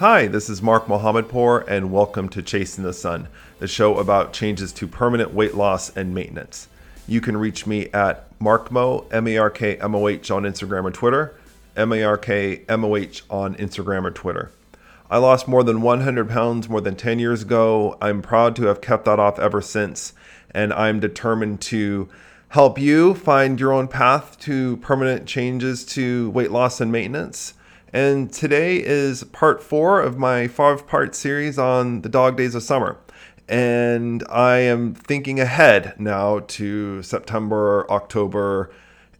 Hi, this is Mark Mohammadpour, and welcome to Chasing the Sun, the show about changes to permanent weight loss and maintenance. You can reach me at Markmoh, M A R K M O H on Instagram or Twitter, M A R K M O H on Instagram or Twitter. I lost more than 100 pounds more than 10 years ago. I'm proud to have kept that off ever since, and I'm determined to help you find your own path to permanent changes to weight loss and maintenance. And today is part four of my five part series on the dog days of summer. And I am thinking ahead now to September, October,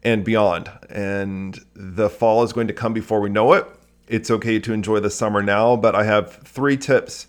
and beyond. And the fall is going to come before we know it. It's okay to enjoy the summer now, but I have three tips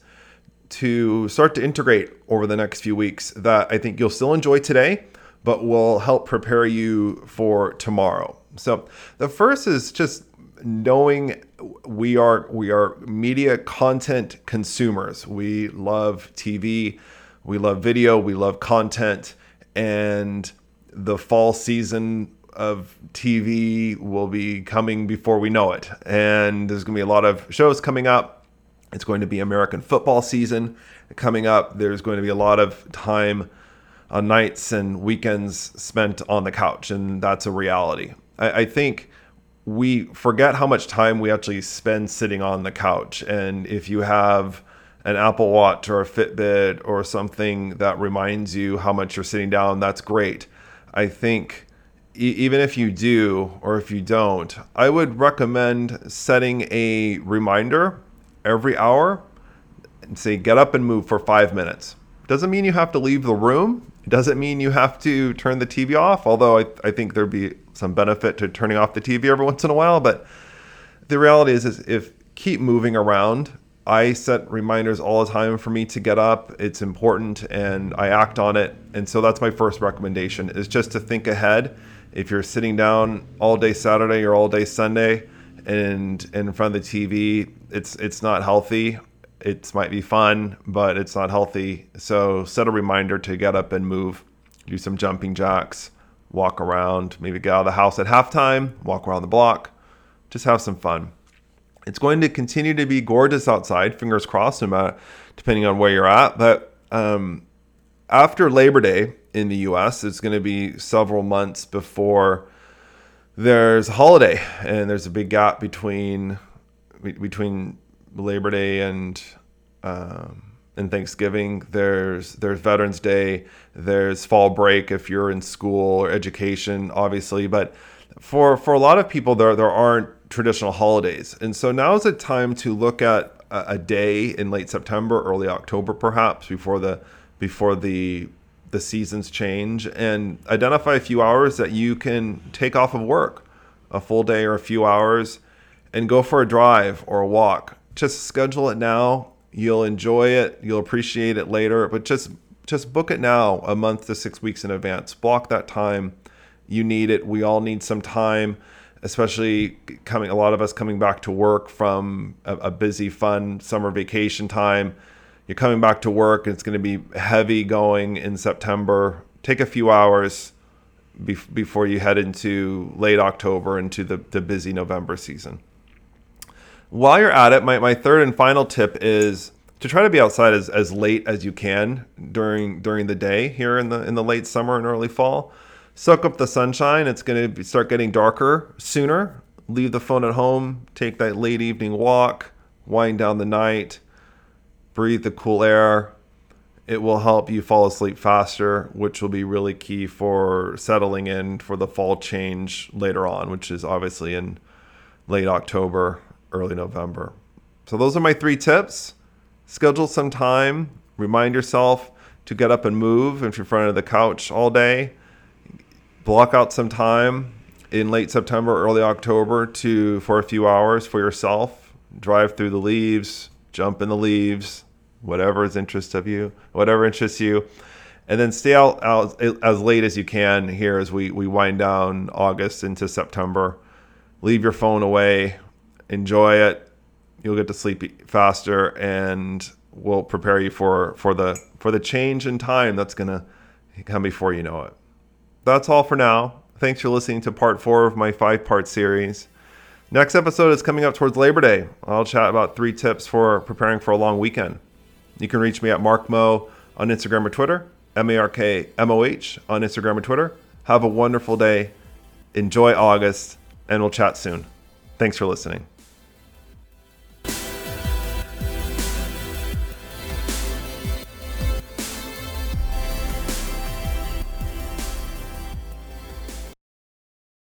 to start to integrate over the next few weeks that I think you'll still enjoy today, but will help prepare you for tomorrow. So the first is just knowing we are we are media content consumers. We love TV, we love video, we love content, and the fall season of TV will be coming before we know it. And there's going to be a lot of shows coming up. It's going to be American football season coming up. There's going to be a lot of time on nights and weekends spent on the couch, and that's a reality. I, I think we forget how much time we actually spend sitting on the couch. And if you have an Apple Watch or a Fitbit or something that reminds you how much you're sitting down, that's great. I think e- even if you do or if you don't, I would recommend setting a reminder every hour and say, get up and move for five minutes. Doesn't mean you have to leave the room. Doesn't mean you have to turn the TV off, although I, I think there'd be some benefit to turning off the TV every once in a while. But the reality is, is if keep moving around, I set reminders all the time for me to get up. It's important and I act on it. And so that's my first recommendation is just to think ahead. If you're sitting down all day Saturday or all day Sunday and, in front of the TV, it's it's not healthy it might be fun, but it's not healthy. So set a reminder to get up and move, do some jumping jacks, walk around, maybe get out of the house at halftime, walk around the block, just have some fun. It's going to continue to be gorgeous outside, fingers crossed, depending on where you're at. But um, after Labor Day in the US, it's going to be several months before there's a holiday, and there's a big gap between between Labor Day and um, and Thanksgiving. There's there's Veterans Day. There's fall break if you're in school or education, obviously. But for for a lot of people, there there aren't traditional holidays, and so now is a time to look at a, a day in late September, early October, perhaps before the before the the seasons change, and identify a few hours that you can take off of work, a full day or a few hours, and go for a drive or a walk just schedule it now. You'll enjoy it. You'll appreciate it later, but just just book it now, a month to 6 weeks in advance. Block that time. You need it. We all need some time, especially coming a lot of us coming back to work from a, a busy fun summer vacation time. You're coming back to work and it's going to be heavy going in September. Take a few hours before you head into late October into the, the busy November season while you're at it, my, my third and final tip is to try to be outside as, as late as you can during during the day here in the in the late summer and early fall. Soak up the sunshine. It's going to start getting darker sooner. Leave the phone at home. Take that late evening walk. Wind down the night. Breathe the cool air. It will help you fall asleep faster, which will be really key for settling in for the fall change later on, which is obviously in late October early November. So, those are my three tips. Schedule some time, remind yourself to get up and move if you're in front of the couch all day. Block out some time in late September, early October to for a few hours for yourself. Drive through the leaves, jump in the leaves, whatever is interest of you, whatever interests you. And then stay out, out as late as you can here as we, we wind down August into September. Leave your phone away, enjoy it. You'll get to sleep faster, and we'll prepare you for for the for the change in time that's gonna come before you know it. That's all for now. Thanks for listening to part four of my five part series. Next episode is coming up towards Labor Day. I'll chat about three tips for preparing for a long weekend. You can reach me at Mark Moh on Instagram or Twitter, M A R K M O H on Instagram or Twitter. Have a wonderful day. Enjoy August, and we'll chat soon. Thanks for listening.